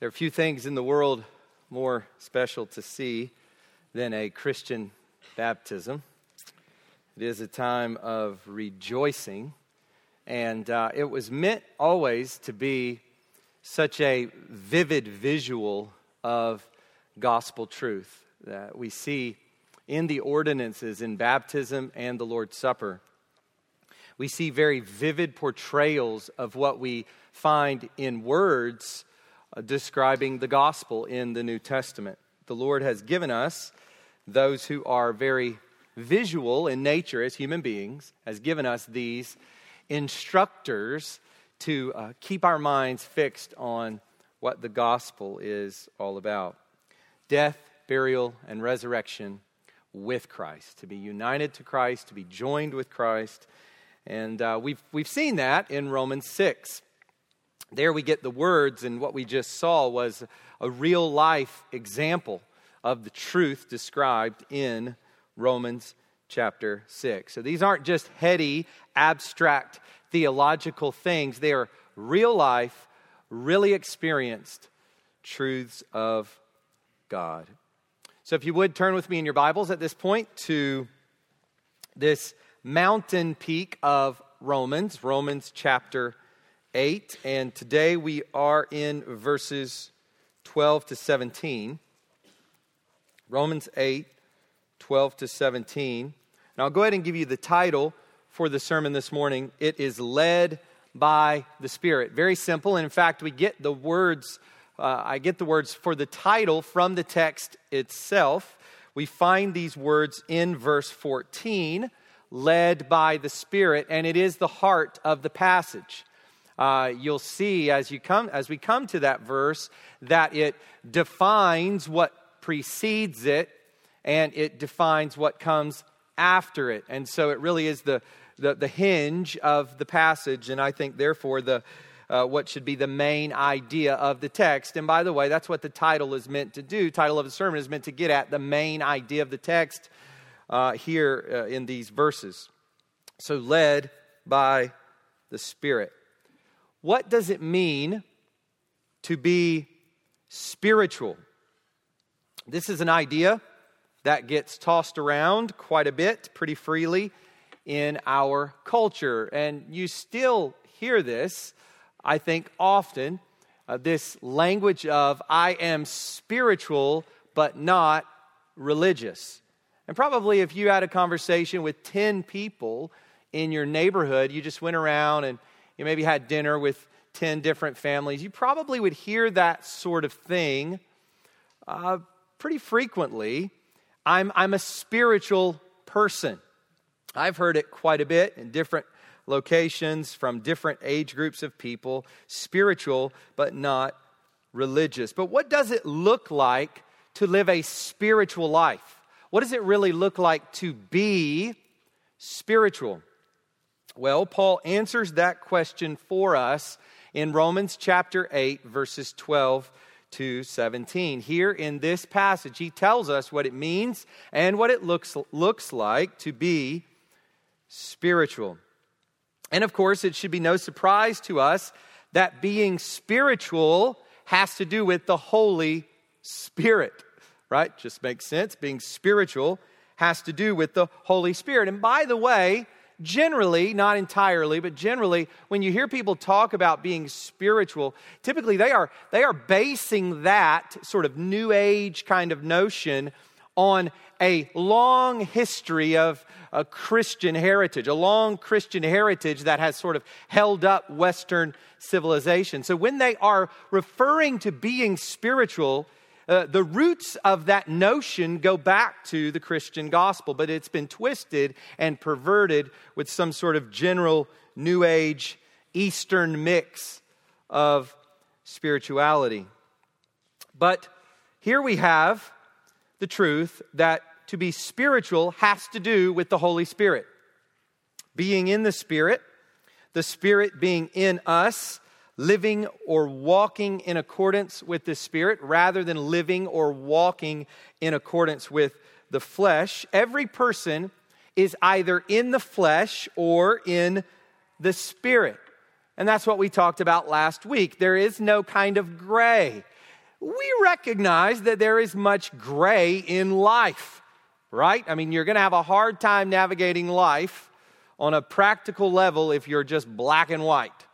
There are few things in the world more special to see than a Christian baptism. It is a time of rejoicing, and uh, it was meant always to be such a vivid visual of gospel truth that we see in the ordinances in baptism and the Lord's Supper. We see very vivid portrayals of what we find in words describing the gospel in the New Testament. The Lord has given us, those who are very visual in nature as human beings, has given us these instructors to uh, keep our minds fixed on what the gospel is all about death, burial, and resurrection with Christ, to be united to Christ, to be joined with Christ. And uh, we've, we've seen that in Romans 6. There we get the words, and what we just saw was a real life example of the truth described in Romans chapter 6. So these aren't just heady, abstract theological things, they are real life, really experienced truths of God. So if you would turn with me in your Bibles at this point to this mountain peak of Romans, Romans chapter 8, and today we are in verses 12 to 17. Romans 8, 12 to 17. And I'll go ahead and give you the title for the sermon this morning. It is Led by the Spirit. Very simple. And in fact, we get the words, uh, I get the words for the title from the text itself. We find these words in verse 14, led by the Spirit, and it is the heart of the passage uh, you'll see as you come as we come to that verse that it defines what precedes it and it defines what comes after it. And so it really is the the, the hinge of the passage. And i think therefore the uh, what should be the main idea of the text. And by the way that's what the title is meant to do. Title of the sermon is meant to get at the main idea of the text uh, here uh, in these verses. So led by the spirit what does it mean to be spiritual? This is an idea that gets tossed around quite a bit, pretty freely in our culture. And you still hear this, I think, often uh, this language of, I am spiritual but not religious. And probably if you had a conversation with 10 people in your neighborhood, you just went around and you maybe had dinner with 10 different families, you probably would hear that sort of thing uh, pretty frequently. I'm, I'm a spiritual person. I've heard it quite a bit in different locations from different age groups of people spiritual, but not religious. But what does it look like to live a spiritual life? What does it really look like to be spiritual? Well, Paul answers that question for us in Romans chapter 8, verses 12 to 17. Here in this passage, he tells us what it means and what it looks, looks like to be spiritual. And of course, it should be no surprise to us that being spiritual has to do with the Holy Spirit, right? Just makes sense. Being spiritual has to do with the Holy Spirit. And by the way, generally, not entirely, but generally, when you hear people talk about being spiritual, typically they are, they are basing that sort of new age kind of notion on a long history of a Christian heritage, a long Christian heritage that has sort of held up Western civilization. So when they are referring to being spiritual, uh, the roots of that notion go back to the Christian gospel, but it's been twisted and perverted with some sort of general New Age Eastern mix of spirituality. But here we have the truth that to be spiritual has to do with the Holy Spirit. Being in the Spirit, the Spirit being in us, living or walking in accordance with the Spirit rather than living or walking in accordance with the flesh. Every person is either in the flesh or in the Spirit. And that's what we talked about last week. There is no kind of gray. we recognize that there is much gray in life, right? I mean, you're going to have a hard time navigating life on a practical level if you're just black and white.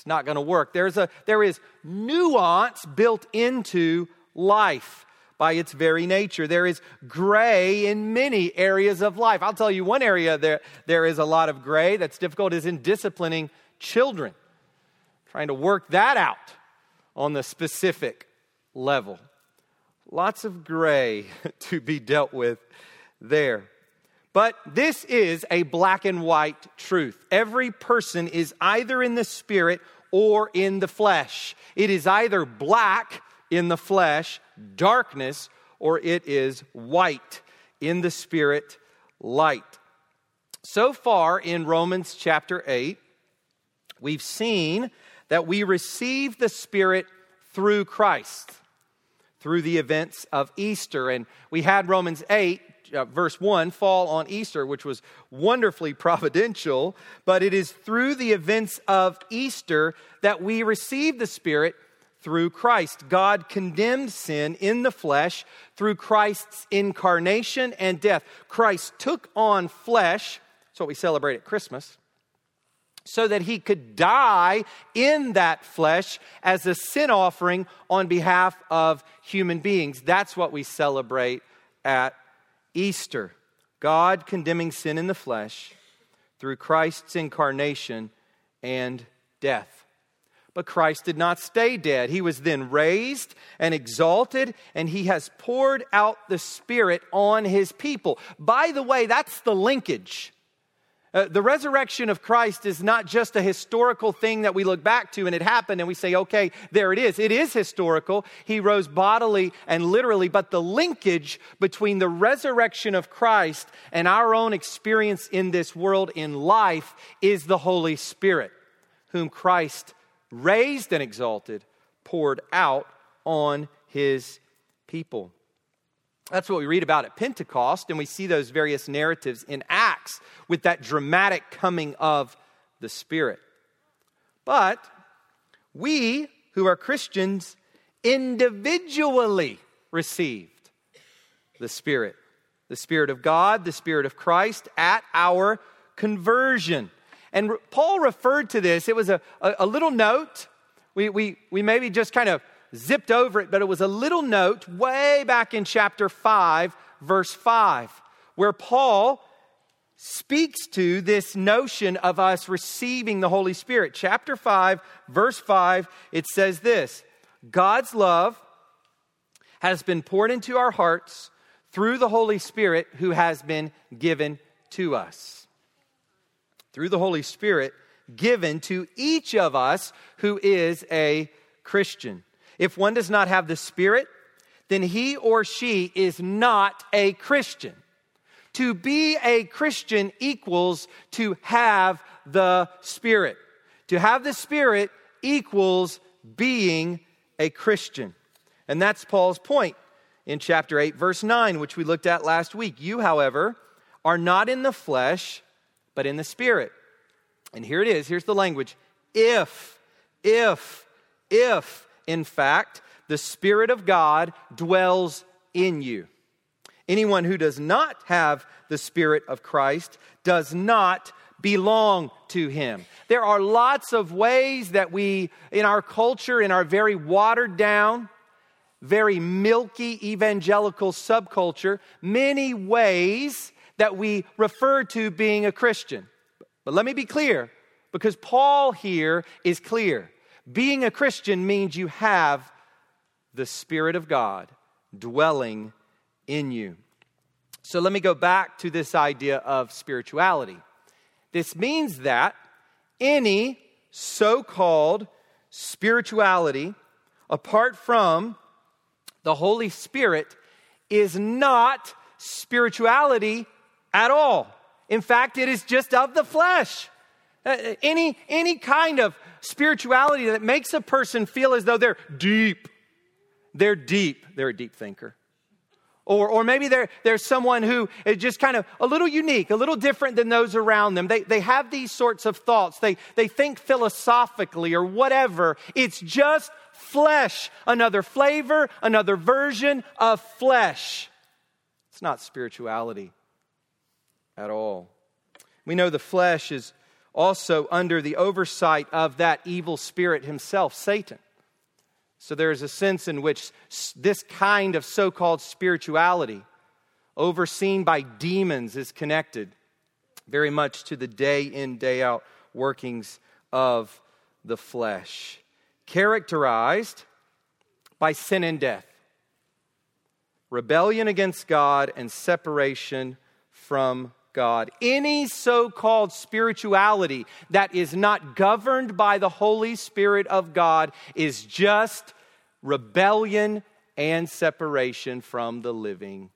It's not going to work. There's a, there is nuance built into life by its very nature. There is gray in many areas of life. I'll tell you one area there, there is a lot of gray that's difficult is in disciplining children, trying to work that out on the specific level. Lots of gray to be dealt with there. But this is a black and white truth. Every person is either in the spirit or in the flesh. It is either black in the flesh, darkness, or it is white in the spirit, light. So far in Romans chapter 8, we've seen that we receive the Spirit through Christ, through the events of Easter. And we had Romans 8 uh, verse 1 fall on Easter, which was wonderfully providential, but it is through the events of Easter that we receive the Spirit through Christ. God condemned sin in the flesh through Christ's incarnation and death. Christ took on flesh, that's what we celebrate at Christmas, so that he could die in that flesh as a sin offering on behalf of human beings. That's what we celebrate at Easter, God condemning sin in the flesh through Christ's incarnation and death. But Christ did not stay dead. He was then raised and exalted, and he has poured out the Spirit on his people. By the way, that's the linkage uh, the resurrection of Christ is not just a historical thing that we look back to and it happened and we say, okay, there it is. It is historical. He rose bodily and literally, but the linkage between the resurrection of Christ and our own experience in this world in life is the Holy Spirit, whom Christ raised and exalted, poured out on his people. That's what we read about at Pentecost, and we see those various narratives in Acts with that dramatic coming of the Spirit. But we who are Christians individually received the Spirit, the Spirit of God, the Spirit of Christ at our conversion. And Paul referred to this, it was a, a, a little note. We, we, we maybe just kind of zipped over it, but it was a little note way back in chapter 5, verse 5, where Paul speaks to this notion of us receiving the Holy Spirit. Chapter 5, verse 5, it says this God's love has been poured into our hearts through the Holy Spirit who has been given to us. Through the Holy Spirit given to each of us who is a Christian. If one does not have the Spirit, then he or she is not a Christian. To be a Christian equals to have the Spirit. To have the Spirit equals being a Christian. And that's Paul's point in chapter 8, verse 9, which we looked at last week. You, however, are not in the flesh, but in the Spirit. And here it is here's the language if, if, if in fact, the Spirit of God dwells in you. Anyone who does not have the Spirit of Christ does not belong to him. There are lots of ways that we, in our culture, in our very watered down, very milky evangelical subculture, many ways that we refer to being a Christian. But let me be clear, because Paul here is clear. Being a Christian means you have the Spirit of God dwelling in you. So let me go back to this idea of spirituality. This means that any so called spirituality apart from the Holy Spirit is not spirituality at all. In fact, it is just of the flesh. Uh, any, any kind of spirituality that makes a person feel as though they're deep. They're deep. They're a deep thinker. Or, or maybe they're, they're someone who is just kind of a little unique, a little different than those around them. They, they have these sorts of thoughts. They, they think philosophically or whatever. It's just flesh, another flavor, another version of flesh. It's not spirituality at all. We know the flesh is also under the oversight of that evil spirit himself, Satan. So there is a sense in which this kind of so called spirituality, overseen by demons, is connected very much to the day in, day out workings of the flesh, characterized by sin and death, rebellion against God, and separation from God. Any so called spirituality that is not governed by the Holy Spirit of God is just rebellion and separation from the living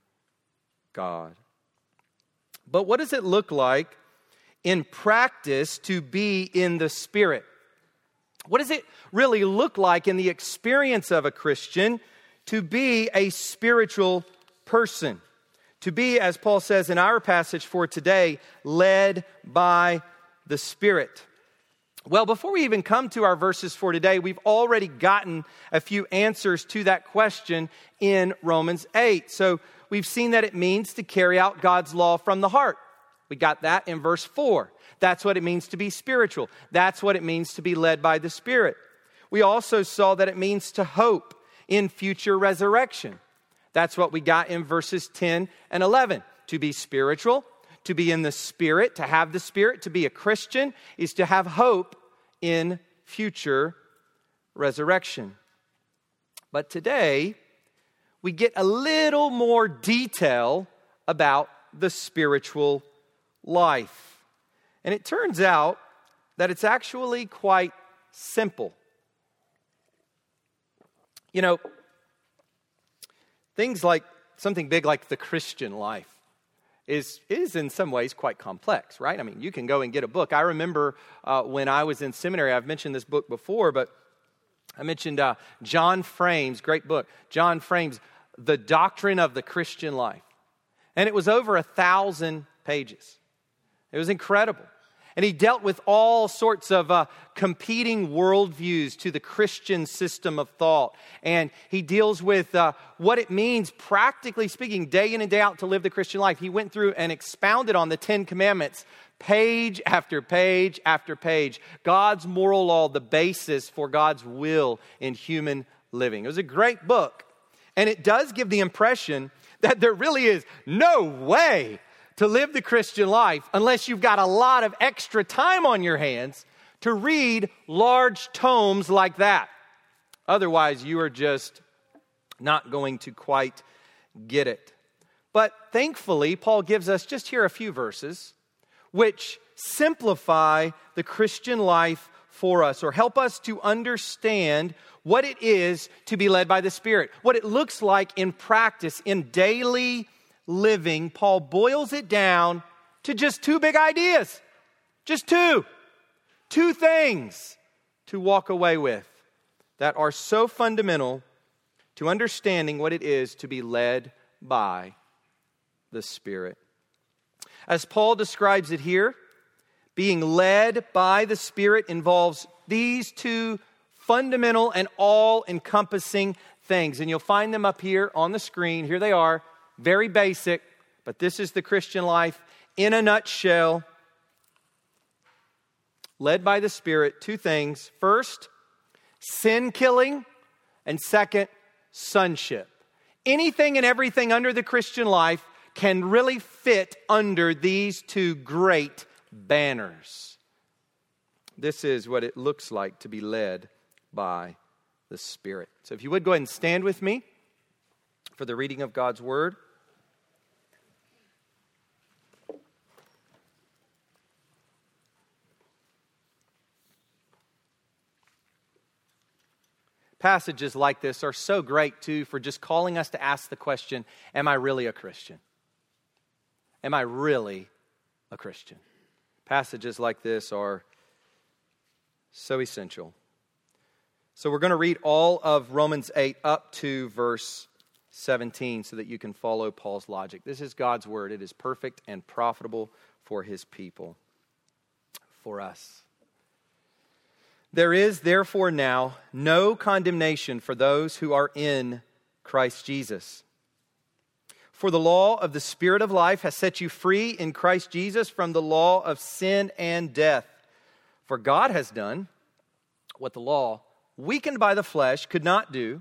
God. But what does it look like in practice to be in the Spirit? What does it really look like in the experience of a Christian to be a spiritual person? To be, as Paul says in our passage for today, led by the Spirit. Well, before we even come to our verses for today, we've already gotten a few answers to that question in Romans 8. So we've seen that it means to carry out God's law from the heart. We got that in verse 4. That's what it means to be spiritual. That's what it means to be led by the Spirit. We also saw that it means to hope in future resurrection. That's what we got in verses 10 and 11. To be spiritual, to be in the Spirit, to have the Spirit, to be a Christian is to have hope in future resurrection. But today, we get a little more detail about the spiritual life. And it turns out that it's actually quite simple. You know, Things like something big like the Christian life is, is in some ways quite complex, right? I mean, you can go and get a book. I remember uh, when I was in seminary, I've mentioned this book before, but I mentioned uh, John Frame's great book, John Frame's The Doctrine of the Christian Life. And it was over a thousand pages. It was incredible. And he dealt with all sorts of uh, competing worldviews to the Christian system of thought. And he deals with uh, what it means, practically speaking, day in and day out to live the Christian life. He went through and expounded on the Ten Commandments, page after page after page. God's moral law, the basis for God's will in human living. It was a great book. And it does give the impression that there really is no way to live the Christian life unless you've got a lot of extra time on your hands to read large tomes like that. Otherwise, you are just not going to quite get it. But thankfully, Paul gives us just here a few verses which simplify the Christian life for us or help us to understand what it is to be led by the Spirit, what it looks like in practice, in daily living, Paul boils it down to just two big ideas. Just two. Two things to walk away with that are so fundamental to understanding what it is to be led by the Spirit. As Paul describes it here, being led by the Spirit involves these two fundamental and all encompassing things. And you'll find them up here on the screen. Here they are very basic, but this is the Christian life in a nutshell. Led by the Spirit, two things. First, sin killing, and second, sonship. Anything and everything under the Christian life can really fit under these two great banners. This is what it looks like to be led by the Spirit. So, if you would go ahead and stand with me for the reading of God's Word. passages like this are so great, too, for just calling us to ask the question Am I really a Christian? Am I really a Christian? Passages like this are so essential. So we're going to read all of Romans 8 up to verse 17 so that you can follow Paul's logic. This is God's word, it is perfect and profitable for his people, for us. There is therefore now no condemnation for those who are in Christ Jesus. For the law of the Spirit of life has set you free in Christ Jesus from the law of sin and death. For God has done what the law, weakened by the flesh, could not do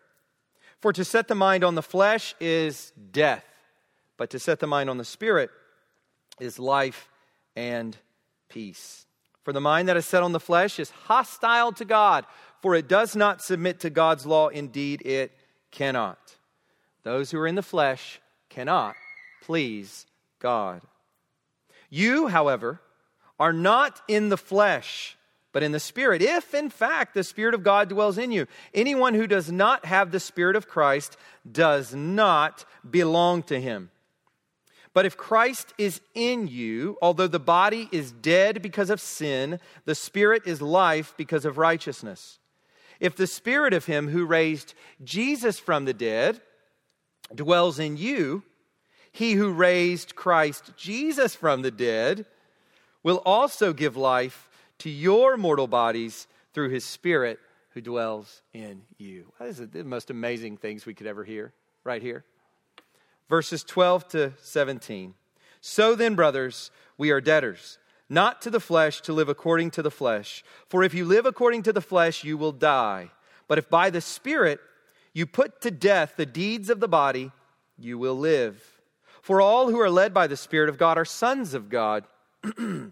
For to set the mind on the flesh is death, but to set the mind on the Spirit is life and peace. For the mind that is set on the flesh is hostile to God, for it does not submit to God's law. Indeed, it cannot. Those who are in the flesh cannot please God. You, however, are not in the flesh, but in the Spirit, if in fact the Spirit of God dwells in you. Anyone who does not have the Spirit of Christ does not belong to him. But if Christ is in you, although the body is dead because of sin, the Spirit is life because of righteousness. If the Spirit of Him who raised Jesus from the dead dwells in you, He who raised Christ Jesus from the dead will also give life to your mortal bodies through his Spirit who dwells in you. That is the most amazing things we could ever hear right here. Verses 12 to 17. So then, brothers, we are debtors, not to the flesh to live according to the flesh. For if you live according to the flesh, you will die. But if by the Spirit you put to death the deeds of the body, you will live. For all who are led by the Spirit of God are sons of God.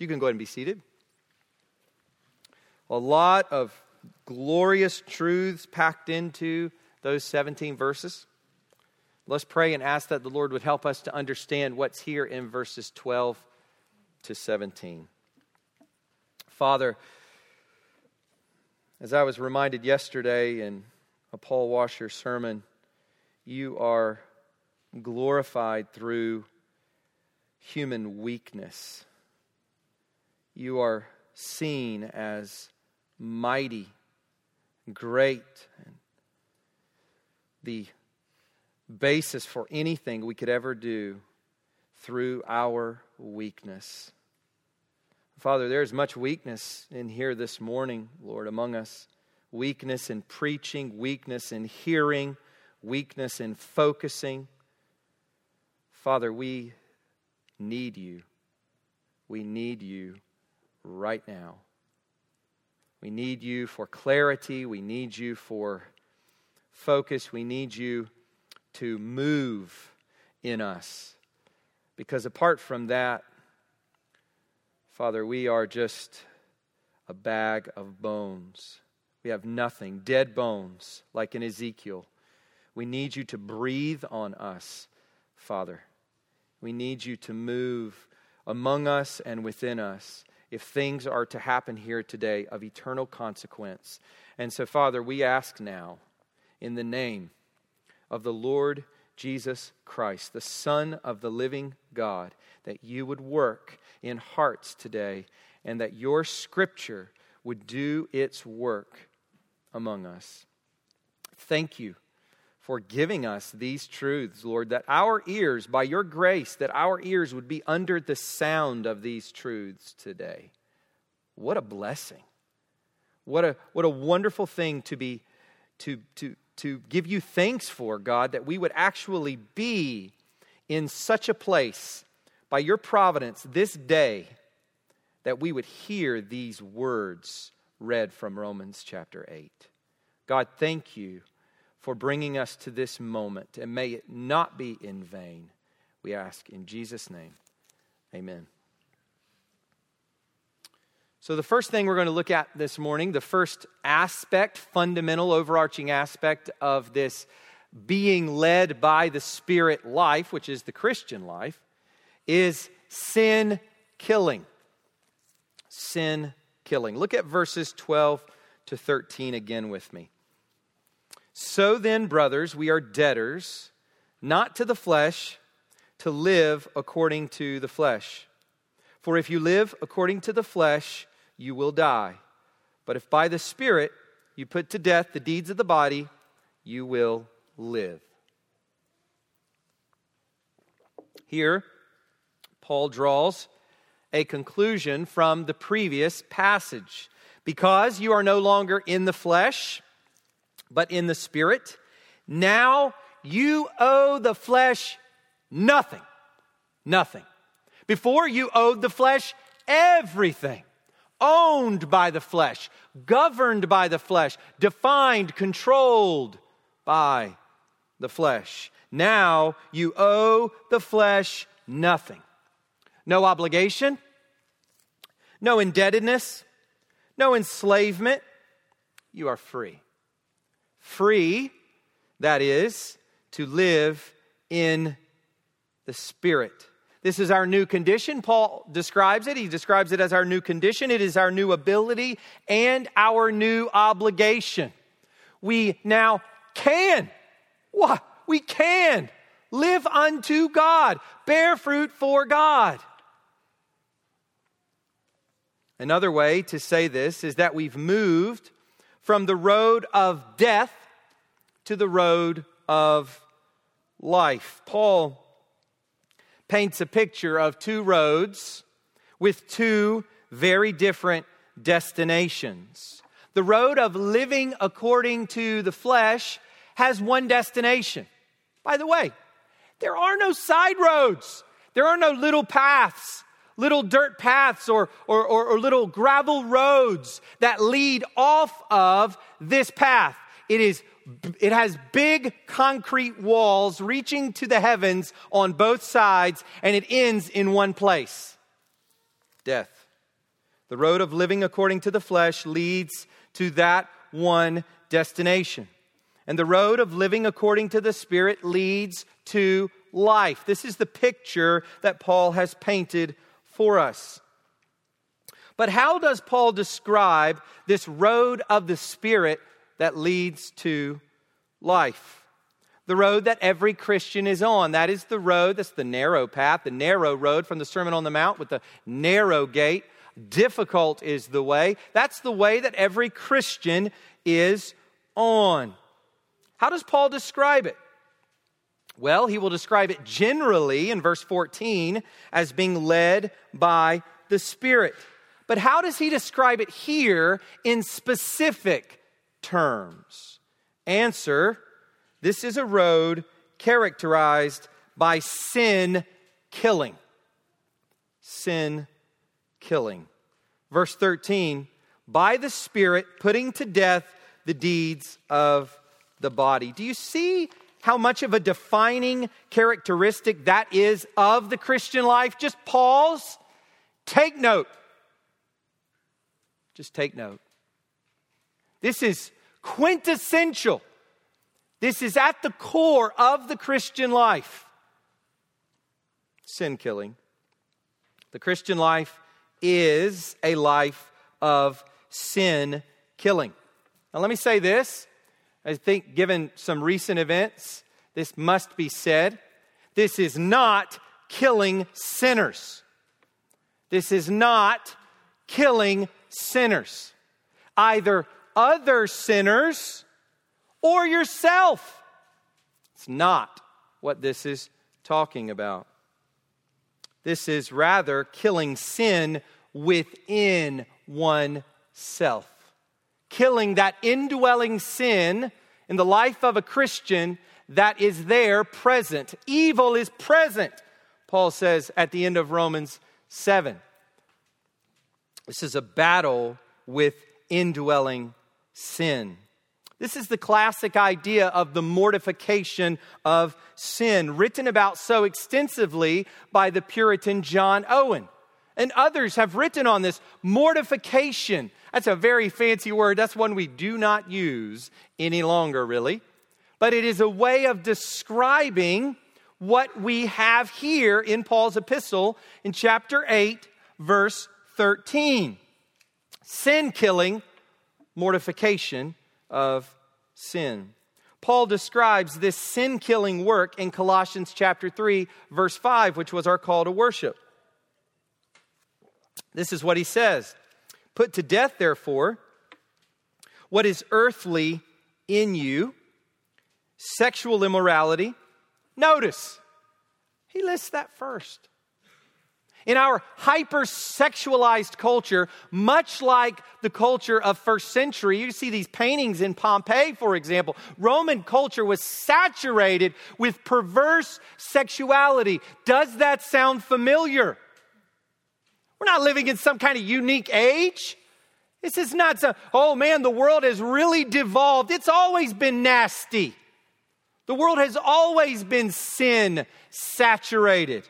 You can go ahead and be seated. A lot of glorious truths packed into those 17 verses. Let's pray and ask that the Lord would help us to understand what's here in verses 12 to 17. Father, as I was reminded yesterday in a Paul Washer sermon, you are glorified through human weakness you are seen as mighty, great, and the basis for anything we could ever do through our weakness. Father, there's much weakness in here this morning, Lord, among us. Weakness in preaching, weakness in hearing, weakness in focusing. Father, we need you. We need you right now. We need you for clarity. We need you for focus. We need you to move in us. Because apart from that, Father, we are just a bag of bones. We have nothing, dead bones, like in Ezekiel. We need you to breathe on us, Father. We need you to move among us and within us if things are to happen here today of eternal consequence. And so, Father, we ask now in the name of the Lord Jesus Christ, the Son of the living God, that you would work in hearts today and that your scripture would do its work among us. Thank you for giving us these truths, Lord, that our ears, by your grace, that our ears would be under the sound of these truths today. What a blessing. What a, what a wonderful thing to be, to, to, to give you thanks for, God, that we would actually be in such a place by your providence this day that we would hear these words read from Romans chapter 8. God, thank you for bringing us to this moment, and may it not be in vain. We ask in Jesus' name. Amen. So, the first thing we're going to look at this morning, the first aspect, fundamental, overarching aspect of this being led by the Spirit life, which is the Christian life, is sin killing. Sin killing. Look at verses 12 to 13 again with me. So then, brothers, we are debtors, not to the flesh, to live according to the flesh. For if you live according to the flesh, you will die. But if by the Spirit you put to death the deeds of the body, you will live. Here, Paul draws a conclusion from the previous passage. Because you are no longer in the flesh, but in the Spirit, now you owe the flesh nothing. Nothing. Before you owed the flesh everything owned by the flesh, governed by the flesh, defined, controlled by the flesh. Now you owe the flesh nothing. No obligation, no indebtedness, no enslavement. You are free. Free, that is, to live in the Spirit. This is our new condition. Paul describes it. He describes it as our new condition. It is our new ability and our new obligation. We now can. What? We can live unto God, bear fruit for God. Another way to say this is that we've moved from the road of death to the road of life. Paul paints a picture of two roads with two very different destinations. The road of living according to the flesh has one destination. By the way, there are no side roads, there are no little paths, little dirt paths, or, or, or, or little gravel roads that lead off of this path. It is it has big concrete walls reaching to the heavens on both sides, and it ends in one place death. The road of living according to the flesh leads to that one destination. And the road of living according to the Spirit leads to life. This is the picture that Paul has painted for us. But how does Paul describe this road of the Spirit that leads to life. The road that every Christian is on. That is the road, that's the narrow path, the narrow road from the Sermon on the Mount with the narrow gate. Difficult is the way. That's the way that every Christian is on. How does Paul describe it? Well, he will describe it generally in verse 14 as being led by the Spirit. But how does he describe it here in specific terms? Answer this is a road characterized by sin killing. Sin killing. Verse 13 by the Spirit putting to death the deeds of the body. Do you see how much of a defining characteristic that is of the Christian life? Just pause, take note. Just take note. This is quintessential. This is at the core of the Christian life sin killing. The Christian life is a life of sin killing. Now, let me say this. I think, given some recent events, this must be said. This is not killing sinners. This is not killing sinners. Either other sinners or yourself. It's not what this is talking about. This is rather killing sin within oneself. Killing that indwelling sin in the life of a Christian that is there present. Evil is present, Paul says at the end of Romans 7. This is a battle with indwelling sin. This is the classic idea of the mortification of sin, written about so extensively by the Puritan John Owen. And others have written on this mortification. That's a very fancy word. That's one we do not use any longer, really. But it is a way of describing what we have here in Paul's epistle in chapter 8, verse 13 sin killing, mortification of sin. Paul describes this sin killing work in Colossians chapter 3, verse 5, which was our call to worship. This is what he says Put to death, therefore, what is earthly in you sexual immorality. Notice, he lists that first. In our hypersexualized culture, much like the culture of first century, you see these paintings in Pompeii, for example. Roman culture was saturated with perverse sexuality. Does that sound familiar? We're not living in some kind of unique age. This is not some, oh man, the world has really devolved. It's always been nasty. The world has always been sin saturated.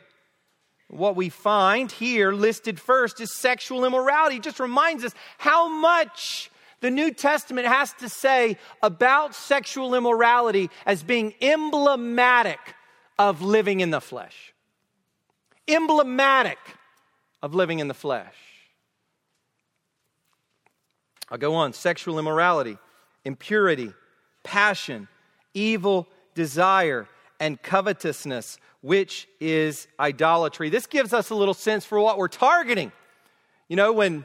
What we find here listed first is sexual immorality. It just reminds us how much the New Testament has to say about sexual immorality as being emblematic of living in the flesh. Emblematic of living in the flesh. I'll go on. Sexual immorality, impurity, passion, evil desire, and covetousness which is idolatry. This gives us a little sense for what we're targeting. You know, when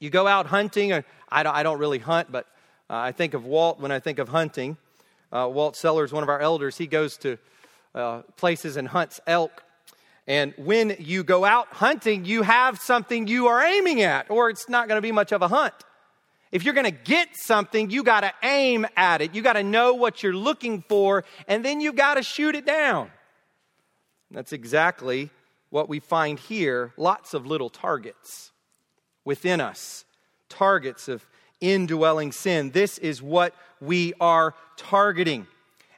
you go out hunting, I don't, I don't really hunt, but uh, I think of Walt when I think of hunting. Uh, Walt Sellers, one of our elders, he goes to uh, places and hunts elk. And when you go out hunting, you have something you are aiming at, or it's not going to be much of a hunt. If you're going to get something, you got to aim at it. You got to know what you're looking for, and then you got to shoot it down. That's exactly what we find here lots of little targets within us, targets of indwelling sin. This is what we are targeting.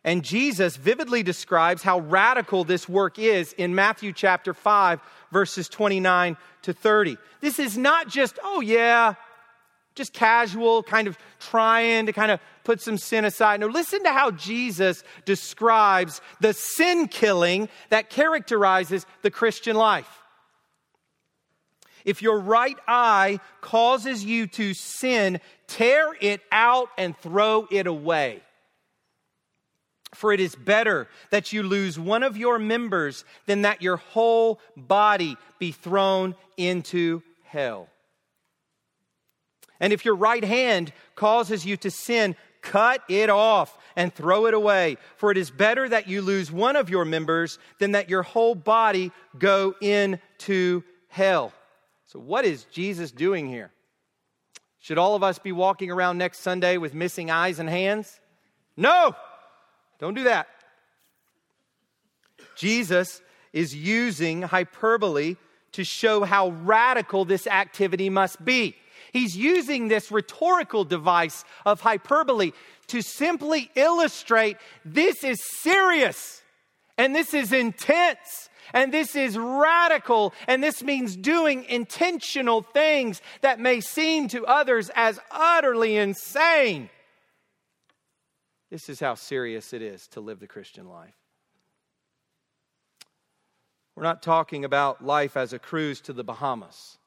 And Jesus vividly describes how radical this work is in Matthew chapter 5, verses 29 to 30. This is not just, oh, yeah, just casual, kind of trying to kind of put some sin aside. No, listen to how Jesus describes the sin killing that characterizes the Christian life. If your right eye causes you to sin, tear it out and throw it away. For it is better that you lose one of your members than that your whole body be thrown into hell. And if your right hand causes you to sin, cut it off and throw it away. For it is better that you lose one of your members than that your whole body go into hell. So, what is Jesus doing here? Should all of us be walking around next Sunday with missing eyes and hands? No! Don't do that. Jesus is using hyperbole to show how radical this activity must be. He's using this rhetorical device of hyperbole to simply illustrate this is serious and this is intense and this is radical, and this means doing intentional things that may seem to others as utterly insane. This is how serious it is to live the Christian life. We're not talking about life as a cruise to the Bahamas.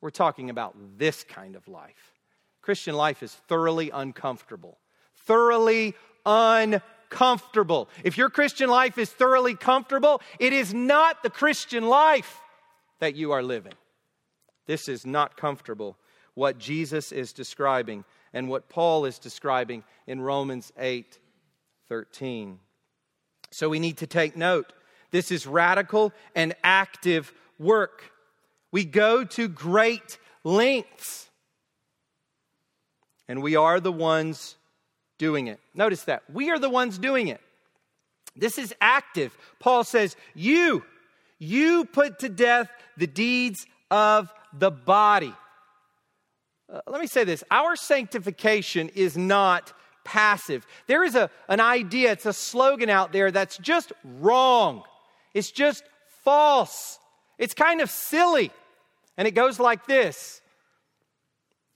We're talking about this kind of life. Christian life is thoroughly uncomfortable. Thoroughly uncomfortable. If your Christian life is thoroughly comfortable, it is not the Christian life that you are living. This is not comfortable. What Jesus is describing and what Paul is describing in Romans 8 13. So we need to take note. This is radical and active work. We go to great lengths. And we are the ones doing it. Notice that. We are the ones doing it. This is active. Paul says, You, you put to death the deeds of the body. Uh, let me say this our sanctification is not passive. There is a, an idea, it's a slogan out there that's just wrong. It's just false. It's kind of silly. And it goes like this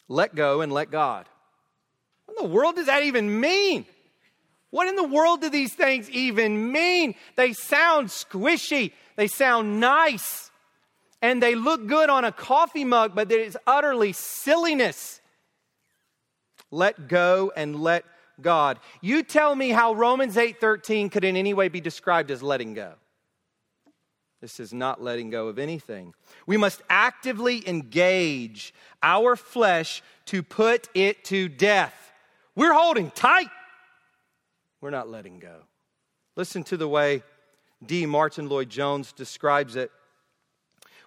let go and let God. What in the world does that even mean? What in the world do these things even mean? They sound squishy, they sound nice, and they look good on a coffee mug, but it is utterly silliness. Let go and let God. You tell me how Romans 8:13 could in any way be described as letting go. This is not letting go of anything. We must actively engage our flesh to put it to death. We're holding tight. We're not letting go. Listen to the way D. Martyn Lloyd Jones describes it.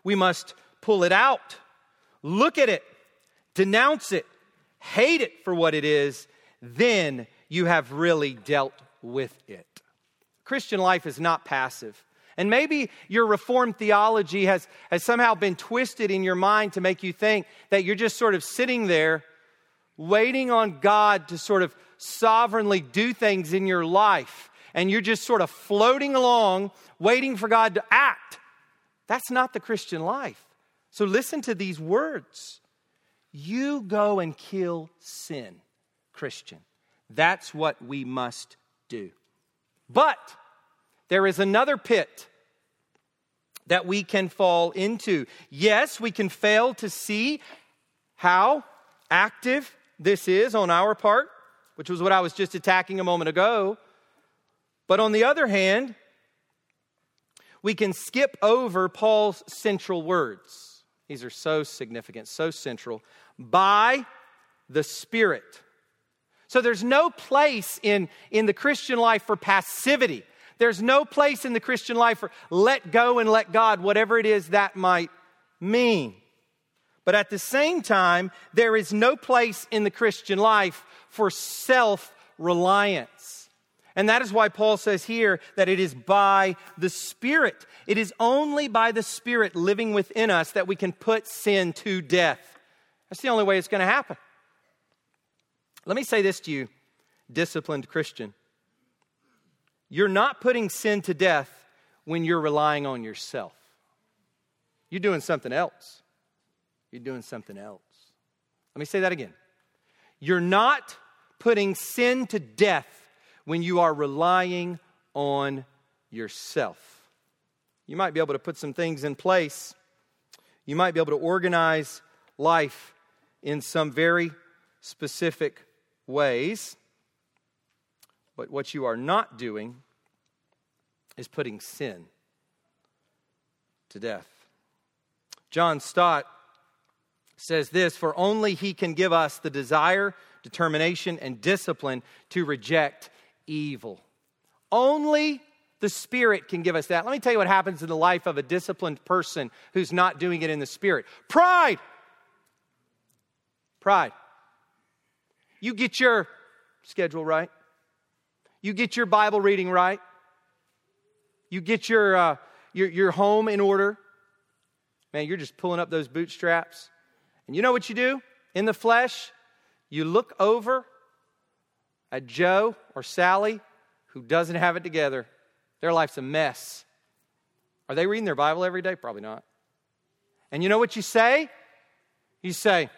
We must pull it out, look at it, denounce it, hate it for what it is, then you have really dealt with it. Christian life is not passive. And maybe your Reformed theology has, has somehow been twisted in your mind to make you think that you're just sort of sitting there waiting on God to sort of sovereignly do things in your life. And you're just sort of floating along, waiting for God to act. That's not the Christian life. So listen to these words. You go and kill sin, Christian. That's what we must do. But there is another pit that we can fall into. Yes, we can fail to see how active this is on our part, which was what I was just attacking a moment ago. But on the other hand, we can skip over Paul's central words. These are so significant, so central. By the Spirit. So there's no place in, in the Christian life for passivity. There's no place in the Christian life for let go and let God, whatever it is that might mean. But at the same time, there is no place in the Christian life for self reliance. And that is why Paul says here that it is by the Spirit. It is only by the Spirit living within us that we can put sin to death. That's the only way it's going to happen. Let me say this to you, disciplined Christian. You're not putting sin to death when you're relying on yourself. You're doing something else. You're doing something else. Let me say that again. You're not putting sin to death when you are relying on yourself. You might be able to put some things in place. You might be able to organize life in some very specific ways. But what you are not doing is putting sin to death. John Stott says this For only he can give us the desire, determination, and discipline to reject evil. Only the Spirit can give us that. Let me tell you what happens in the life of a disciplined person who's not doing it in the Spirit pride. Pride. You get your schedule right, you get your Bible reading right, you get your, uh, your, your home in order. Man, you're just pulling up those bootstraps. And you know what you do in the flesh? You look over at Joe or Sally who doesn't have it together. Their life's a mess. Are they reading their Bible every day? Probably not. And you know what you say? You say,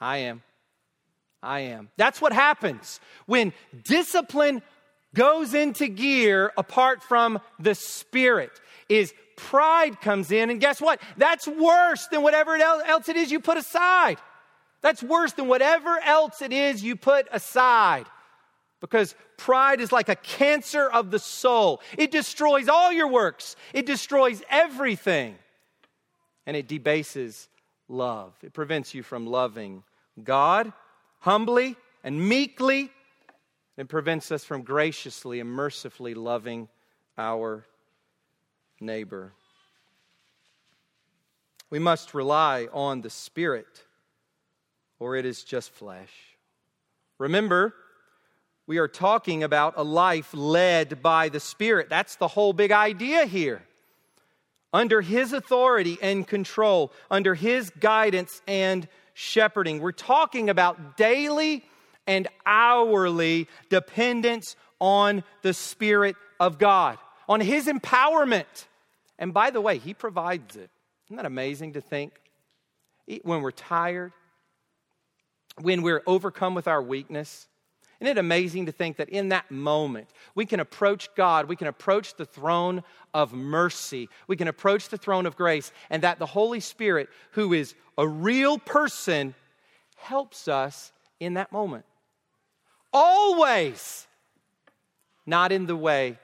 I am. I am. That's what happens when discipline goes into gear apart from the Spirit. Is pride comes in, and guess what? That's worse than whatever else it is you put aside. That's worse than whatever else it is you put aside. Because pride is like a cancer of the soul. It destroys all your works, it destroys everything, and it debases love. It prevents you from loving God humbly and meekly. and prevents us from graciously and mercifully loving our neighbor. We must rely on the Spirit, or it is just flesh. Remember, we are talking about a life led by the Spirit. That's the whole big idea here. Under His authority and control, under His guidance and shepherding. We're talking about daily and hourly dependence on the Spirit of God, on His empowerment. And by the way, He provides it. Isn't that amazing to think? When we're tired, when we're overcome with our weakness, isn't it amazing to think that in that moment we can approach God, we can approach the throne of mercy, we can approach the throne of grace, and that the Holy Spirit, who is a real person, helps us in that moment? Always. Not in the way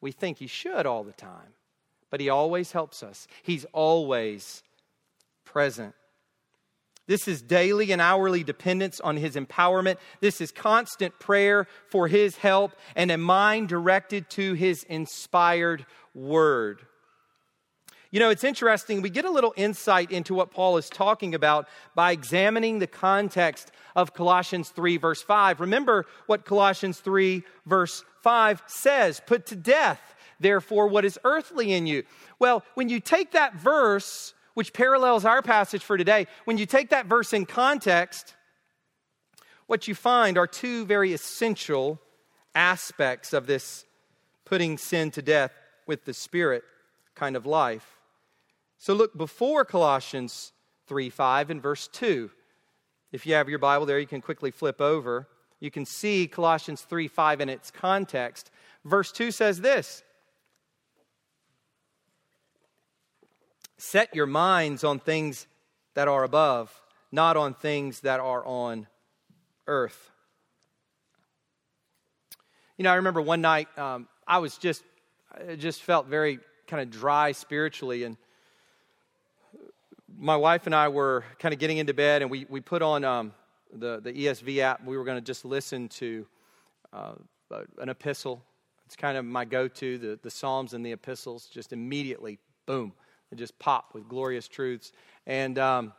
we think He should all the time, but He always helps us. He's always present. This is daily and hourly dependence on His empowerment. This is constant prayer for His help and a mind directed to His inspired word. You know, it's interesting. We get a little insight into what Paul is talking about by examining the context of Colossians 3, verse 5. Remember what Colossians 3, verse 5 says Put to death, therefore, what is earthly in you. Well, when you take that verse which parallels our passage for today, when you take that verse in context, what you find are two very essential aspects of this putting sin to death with the Spirit kind of life. So look before Colossians 3 5 and verse 2. If you have your Bible there, you can quickly flip over. You can see Colossians 3 5 in its context. Verse 2 says this Set your minds on things that are above, not on things that are on earth. You know, I remember one night um, I was just, I just felt very kind of dry spiritually, and my wife and I were kind of getting into bed, and we, we put on um, the, the ESV app. We were going to just listen to uh, an epistle. It's kind of my go to, the, the Psalms and the epistles, just immediately, boom and just pop with glorious truths. And um,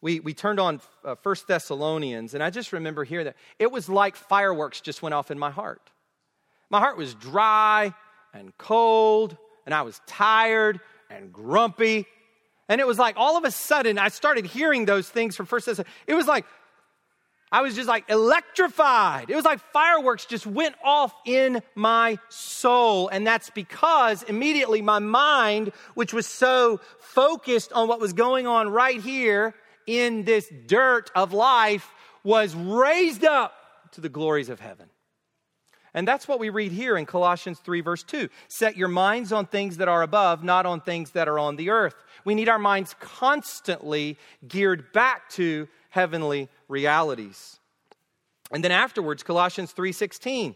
we, we turned on uh, First Thessalonians, and I just remember hearing that. It was like fireworks just went off in my heart. My heart was dry and cold, and I was tired and grumpy. And it was like all of a sudden I started hearing those things from First Thessalonians. It was like I was just like electrified. It was like fireworks just went off in my soul. And that's because immediately my mind, which was so focused on what was going on right here in this dirt of life, was raised up to the glories of heaven. And that's what we read here in Colossians 3, verse 2. Set your minds on things that are above, not on things that are on the earth. We need our minds constantly geared back to heavenly realities. And then afterwards, Colossians 3:16.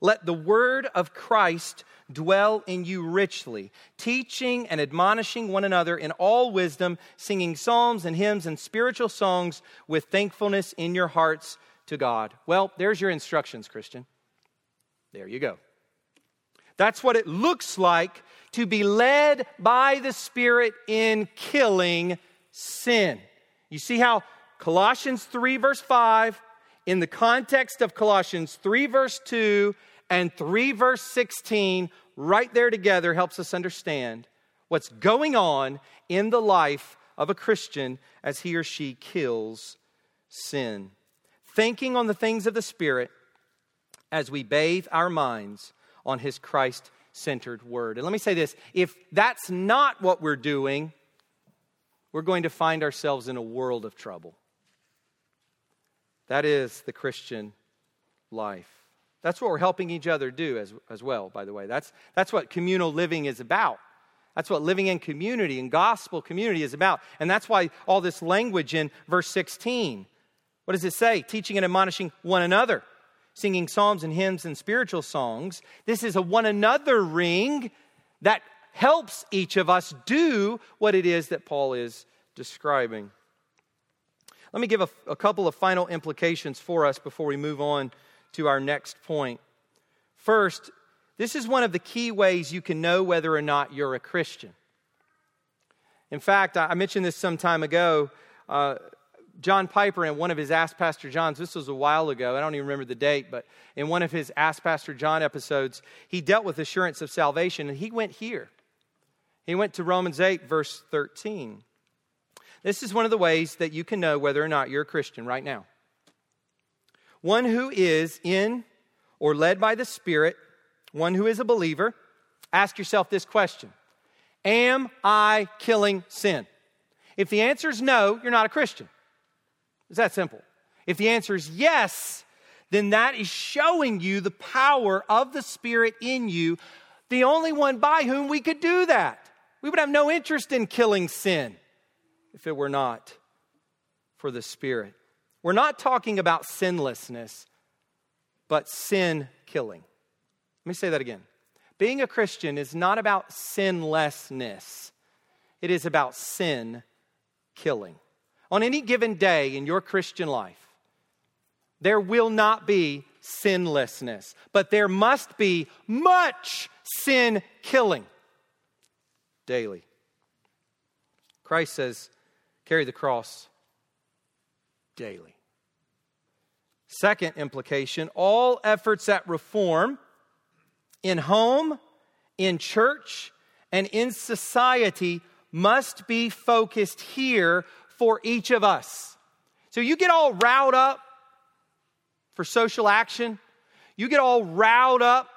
Let the word of Christ dwell in you richly, teaching and admonishing one another in all wisdom, singing psalms and hymns and spiritual songs with thankfulness in your hearts to God. Well, there's your instructions, Christian. There you go. That's what it looks like to be led by the Spirit in killing sin. You see how Colossians 3, verse 5, in the context of Colossians 3, verse 2, and 3, verse 16, right there together helps us understand what's going on in the life of a Christian as he or she kills sin. Thinking on the things of the Spirit as we bathe our minds on his Christ centered word. And let me say this if that's not what we're doing, we're going to find ourselves in a world of trouble. That is the Christian life. That's what we're helping each other do as, as well, by the way. That's, that's what communal living is about. That's what living in community and gospel community is about. And that's why all this language in verse 16. What does it say? Teaching and admonishing one another, singing psalms and hymns and spiritual songs. This is a one another ring that helps each of us do what it is that Paul is describing. Let me give a, a couple of final implications for us before we move on to our next point. First, this is one of the key ways you can know whether or not you're a Christian. In fact, I mentioned this some time ago. Uh, John Piper, in one of his Ask Pastor John's, this was a while ago, I don't even remember the date, but in one of his Ask Pastor John episodes, he dealt with assurance of salvation, and he went here. He went to Romans 8, verse 13. This is one of the ways that you can know whether or not you're a Christian right now. One who is in or led by the Spirit, one who is a believer, ask yourself this question Am I killing sin? If the answer is no, you're not a Christian. It's that simple. If the answer is yes, then that is showing you the power of the Spirit in you, the only one by whom we could do that. We would have no interest in killing sin if it were not for the Spirit. We're not talking about sinlessness, but sin killing. Let me say that again. Being a Christian is not about sinlessness, it is about sin killing. On any given day in your Christian life, there will not be sinlessness, but there must be much sin killing daily. Christ says, carry the cross daily. Second implication all efforts at reform in home, in church, and in society must be focused here for each of us. So you get all riled up for social action, you get all riled up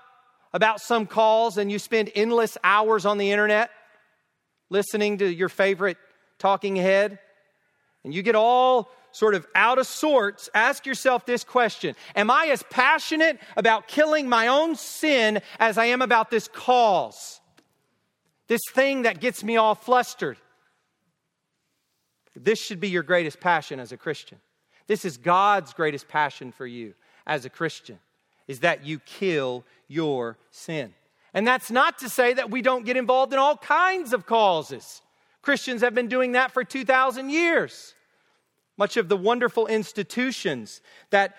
about some cause, and you spend endless hours on the internet listening to your favorite talking head, and you get all sort of out of sorts, ask yourself this question Am I as passionate about killing my own sin as I am about this cause? This thing that gets me all flustered. This should be your greatest passion as a Christian. This is God's greatest passion for you as a Christian, is that you kill your sin. And that's not to say that we don't get involved in all kinds of causes. Christians have been doing that for 2,000 years. Much of the wonderful institutions that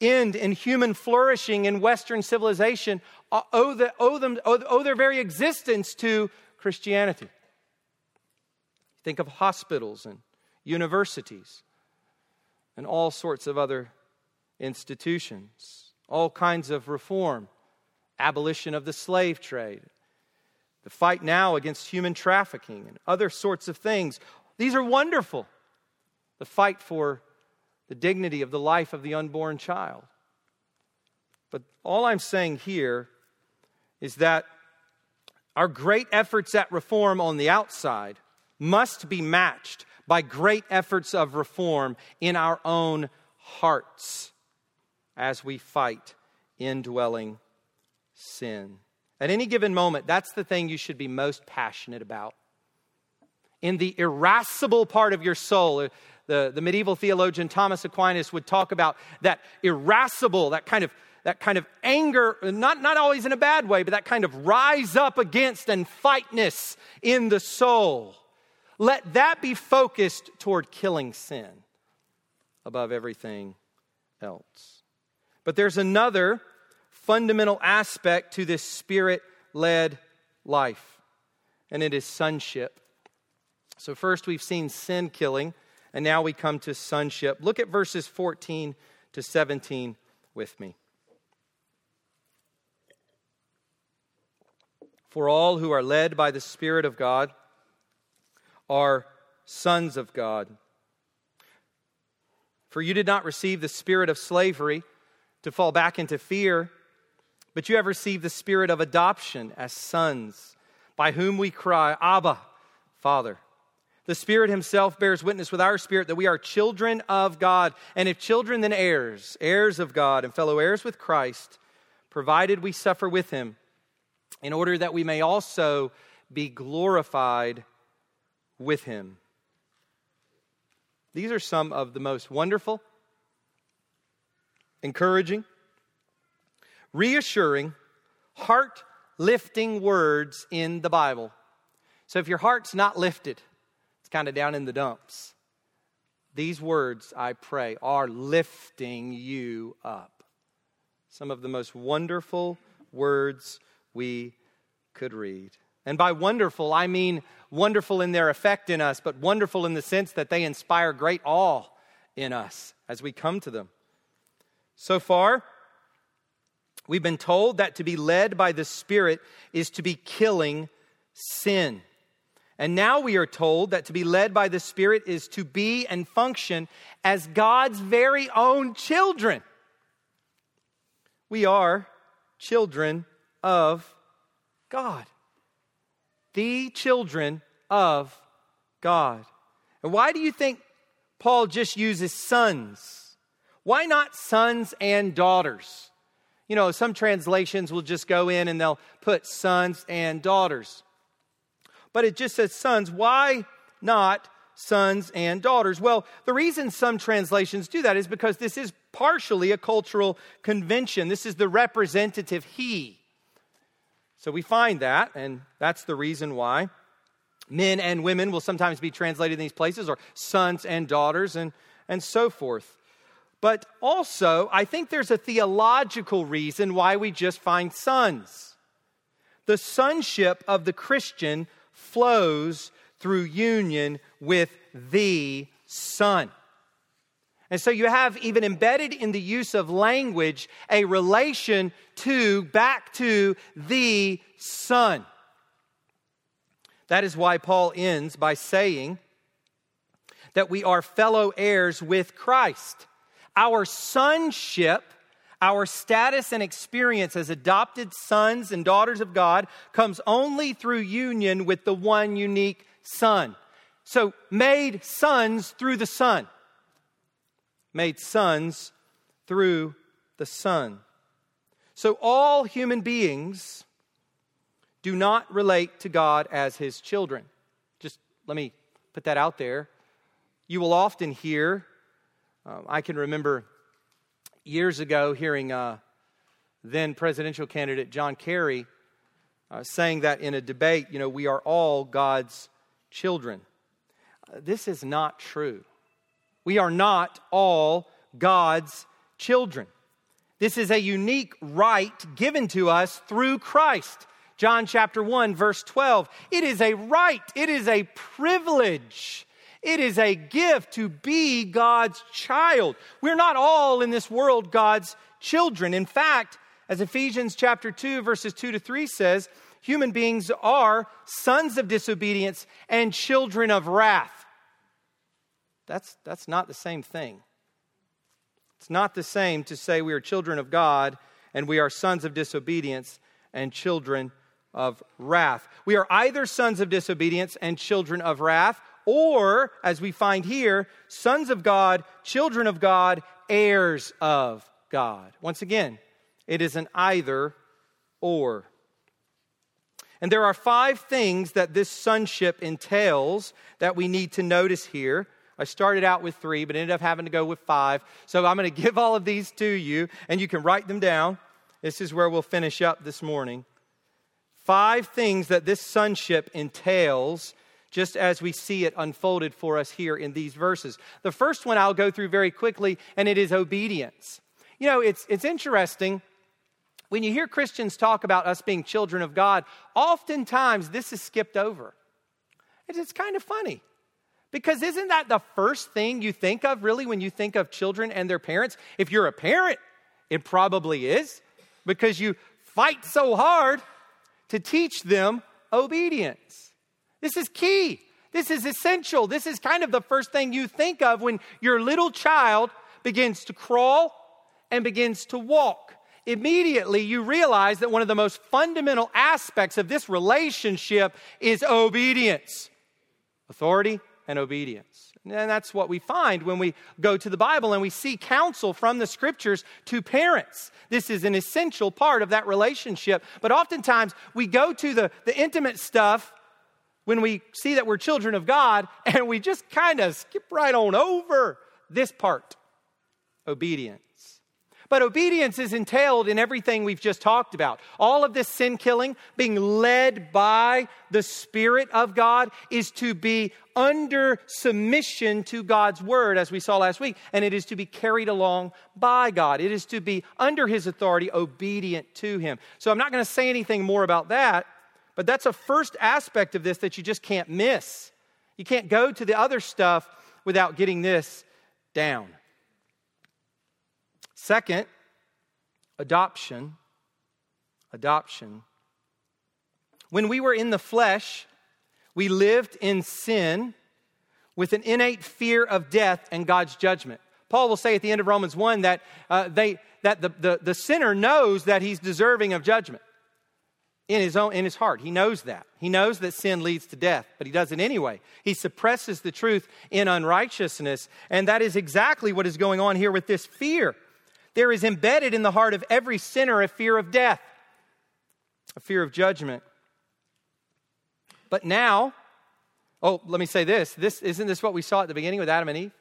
end in human flourishing in Western civilization owe, the, owe, them, owe their very existence to Christianity. Think of hospitals and universities and all sorts of other institutions, all kinds of reform, abolition of the slave trade, the fight now against human trafficking, and other sorts of things. These are wonderful the fight for the dignity of the life of the unborn child. But all I'm saying here is that our great efforts at reform on the outside must be matched by great efforts of reform in our own hearts as we fight indwelling sin. At any given moment, that's the thing you should be most passionate about. In the irascible part of your soul, uh, the, the medieval theologian Thomas Aquinas would talk about that irascible, that kind of that kind of anger, not, not always in a bad way, but that kind of rise up against and fightness in the soul. Let that be focused toward killing sin above everything else. But there's another fundamental aspect to this spirit led life, and it is sonship. So, first, we've seen sin killing. And now we come to sonship. Look at verses 14 to 17 with me. For all who are led by the Spirit of God are sons of God. For you did not receive the spirit of slavery to fall back into fear, but you have received the spirit of adoption as sons, by whom we cry, Abba, Father. The Spirit Himself bears witness with our spirit that we are children of God. And if children, then heirs, heirs of God, and fellow heirs with Christ, provided we suffer with Him, in order that we may also be glorified with Him. These are some of the most wonderful, encouraging, reassuring, heart lifting words in the Bible. So if your heart's not lifted, it's kind of down in the dumps. These words, I pray, are lifting you up. Some of the most wonderful words we could read. And by wonderful, I mean wonderful in their effect in us, but wonderful in the sense that they inspire great awe in us as we come to them. So far, we've been told that to be led by the Spirit is to be killing sin. And now we are told that to be led by the Spirit is to be and function as God's very own children. We are children of God. The children of God. And why do you think Paul just uses sons? Why not sons and daughters? You know, some translations will just go in and they'll put sons and daughters. But it just says sons. Why not sons and daughters? Well, the reason some translations do that is because this is partially a cultural convention. This is the representative he. So we find that, and that's the reason why men and women will sometimes be translated in these places, or sons and daughters, and, and so forth. But also, I think there's a theological reason why we just find sons. The sonship of the Christian flows through union with the Son. And so you have even embedded in the use of language a relation to, back to the Son. That is why Paul ends by saying that we are fellow heirs with Christ. Our sonship, our status and experience as adopted sons and daughters of God comes only through union with the one unique Son. So, made sons through the Son. Made sons through the Son. So, all human beings do not relate to God as his children. Just let me put that out there. You will often hear um, I can remember years ago hearing uh, then presidential candidate John Kerry uh, saying that in a debate, you know, we are all God's children. Uh, this is not true. We are not all God's children. This is a unique right given to us through Christ. John chapter 1, verse 12. It is a right, it is a privilege it is a gift to be God's child. We're not all in this world God's children. In fact, as Ephesians chapter 2 verses 2 to 3 says, human beings are sons of disobedience and children of wrath. That's, that's not the same thing. It's not the same to say we are children of God and we are sons of disobedience and children of wrath. We are either sons of disobedience and children of wrath, or, as we find here, sons of God, children of God, heirs of God. Once again, it is an either or. And there are five things that this sonship entails that we need to notice here. I started out with three, but ended up having to go with five. So I'm going to give all of these to you, and you can write them down. This is where we'll finish up this morning. Five things that this sonship entails just as we see it unfolded for us here in these verses. The first one I'll go through very quickly, and it is obedience. You know, it's, it's interesting. When you hear Christians talk about us being children of God, oftentimes this is skipped over. It's kind of funny. Because isn't that the first thing you think of, really, when you think of children and their parents? If you're a parent, it probably is, because you fight so hard to teach them obedience. This is key. This is essential. This is kind of the first thing you think of when your little child begins to crawl and begins to walk. Immediately, you realize that one of the most fundamental aspects of this relationship is obedience authority and obedience. And that's what we find when we go to the Bible and we see counsel from the scriptures to parents. This is an essential part of that relationship. But oftentimes we go to the, the intimate stuff when we see that we're children of God and we just kind of skip right on over this part obedience. But obedience is entailed in everything we've just talked about. All of this sin killing, being led by the Spirit of God, is to be under submission to God's word, as we saw last week, and it is to be carried along by God. It is to be under His authority, obedient to Him. So I'm not going to say anything more about that. But that's a first aspect of this that you just can't miss. You can't go to the other stuff without getting this down. Second, adoption. Adoption. When we were in the flesh, We lived in sin with an innate fear of death and God's judgment. Paul will say at the end of Romans 1 that, uh, they, that the, the, the sinner knows that he's deserving of judgment in his own in his heart. He knows that. He knows that sin leads to death but he does it anyway. He suppresses the truth in unrighteousness and that is exactly what is going on here with this fear. There is embedded in the heart of every sinner a fear of death a fear of judgment. But now oh let me say this. This isn't this what we saw at the beginning with adam and eve?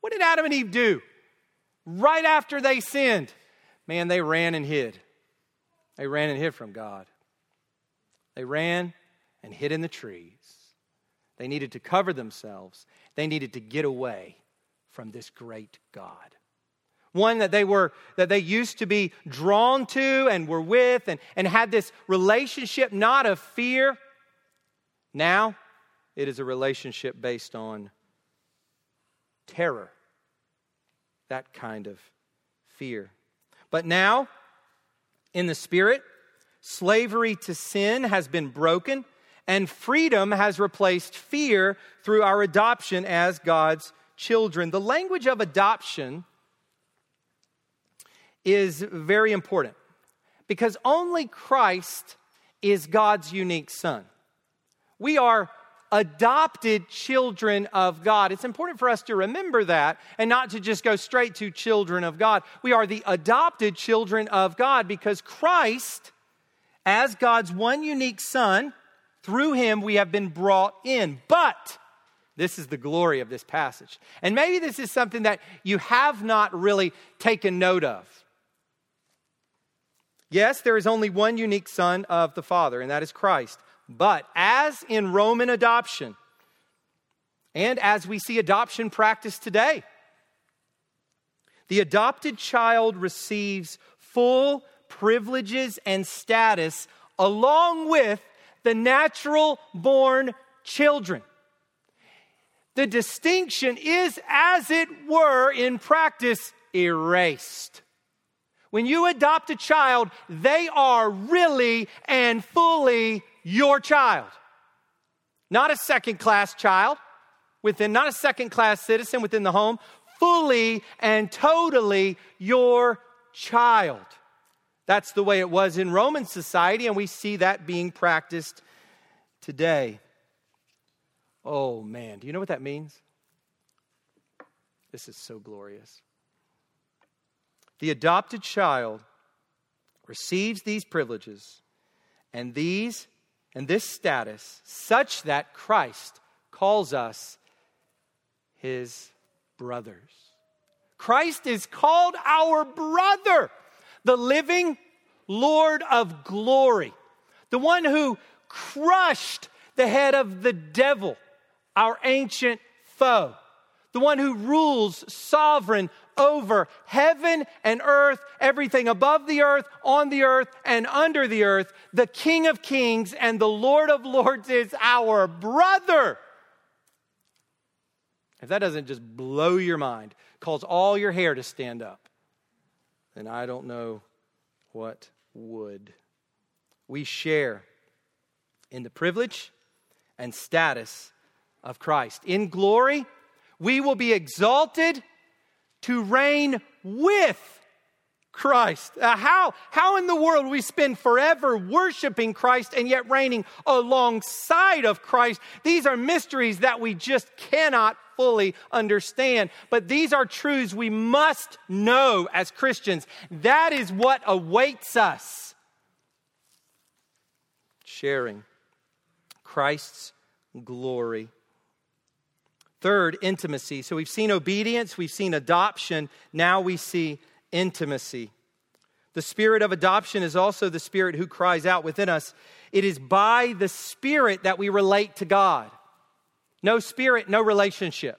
What did adam and eve do? Right after they sinned man they ran and hid. They ran and hid from god they ran and hid in the trees. They needed to cover themselves. They needed to get away from this great God. One that they were that they used to be drawn to and were with and, and had this relationship not of fear. Now it is a relationship based on terror. That kind of fear. But now, in the Spirit, Slavery to sin has been broken, and freedom has replaced fear through our adoption as God's children. The language of adoption is very important because only Christ is God's unique son. We are adopted children of God. It's important for us to remember that and not to just go straight to children of God. We are the adopted children of God because Christ as God's one unique Son, through him we have been brought in. But, this is the glory of this passage. And maybe this is something that you have not really taken note of. Yes, there is only one unique Son of the Father, and that is Christ. But as in Roman adoption, and as we see adoption practiced today, the adopted child receives full privileges, and status along with the natural born children. The distinction is, as it were, in practice, erased. When you adopt a child, they are really and fully your child. Not a second class child within, not a second class citizen within the home, fully and totally your child. That's the way it was in Roman society, and we see that being practiced today. Oh man, do you know what that means? This is so glorious. The adopted child receives these privileges and these and this status such that Christ calls us his brothers. Christ is called our brother the living Lord of glory, the one who crushed the head of the devil, our ancient foe, the one who rules sovereign over heaven and earth, everything above the earth, on the earth, and under the earth. The King of kings and the Lord of lords is our brother. If that doesn't just blow your mind, cause all your hair to stand up then I don't know what would. We share in the privilege and status of Christ. In glory, we will be exalted to reign with Christ. Uh, how, how in the world we spend forever worshiping Christ and yet reigning alongside of Christ? These are mysteries that we just cannot fully understand. But these are truths we must know as Christians. That is what awaits us. Sharing Christ's glory. Third, intimacy. So we've seen obedience, we've seen adoption, now we see intimacy. The spirit of adoption is also the spirit who cries out within us. It is by the spirit that we relate to God. No spirit, no relationship,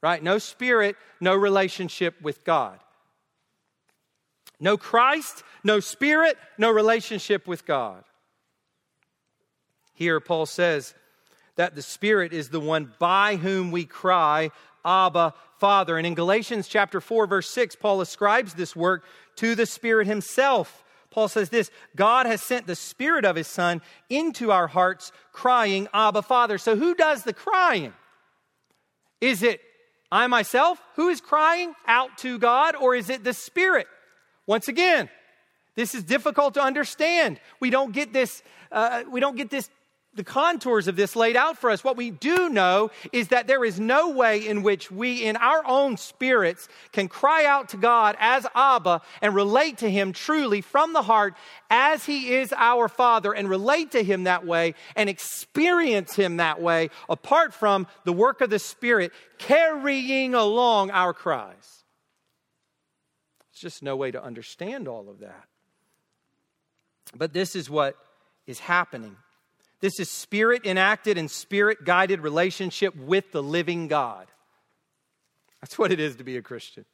right? No spirit, no relationship with God. No Christ, no spirit, no relationship with God. Here, Paul says that the Spirit is the one by whom we cry, Abba, Father. And in Galatians chapter 4, verse 6, Paul ascribes this work to the Spirit himself. Paul says this God has sent the Spirit of His Son into our hearts, crying, Abba, Father. So who does the crying? Is it I myself who is crying out to God, or is it the Spirit? Once again, this is difficult to understand. We don't get this, uh, we don't get this the contours of this laid out for us. What we do know is that there is no way in which we, in our own spirits, can cry out to God as Abba and relate to Him truly from the heart as He is our Father and relate to Him that way and experience Him that way apart from the work of the Spirit carrying along our cries. It's just no way to understand all of that. But this is what is happening this is spirit enacted and spirit guided relationship with the living God. That's what it is to be a Christian.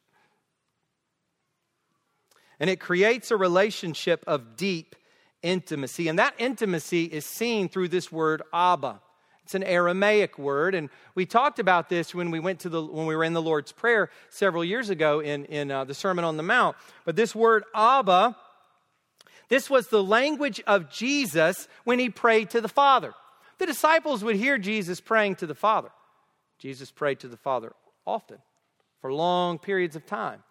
And it creates a relationship of deep intimacy. And that intimacy is seen through this word Abba. It's an Aramaic word, and we talked about this when we went to the when we were in the Lord's Prayer several years ago in in uh, the Sermon on the Mount. But this word Abba this was the language of Jesus when he prayed to the Father. The disciples would hear Jesus praying to the Father. Jesus prayed to the Father often, for long periods of time.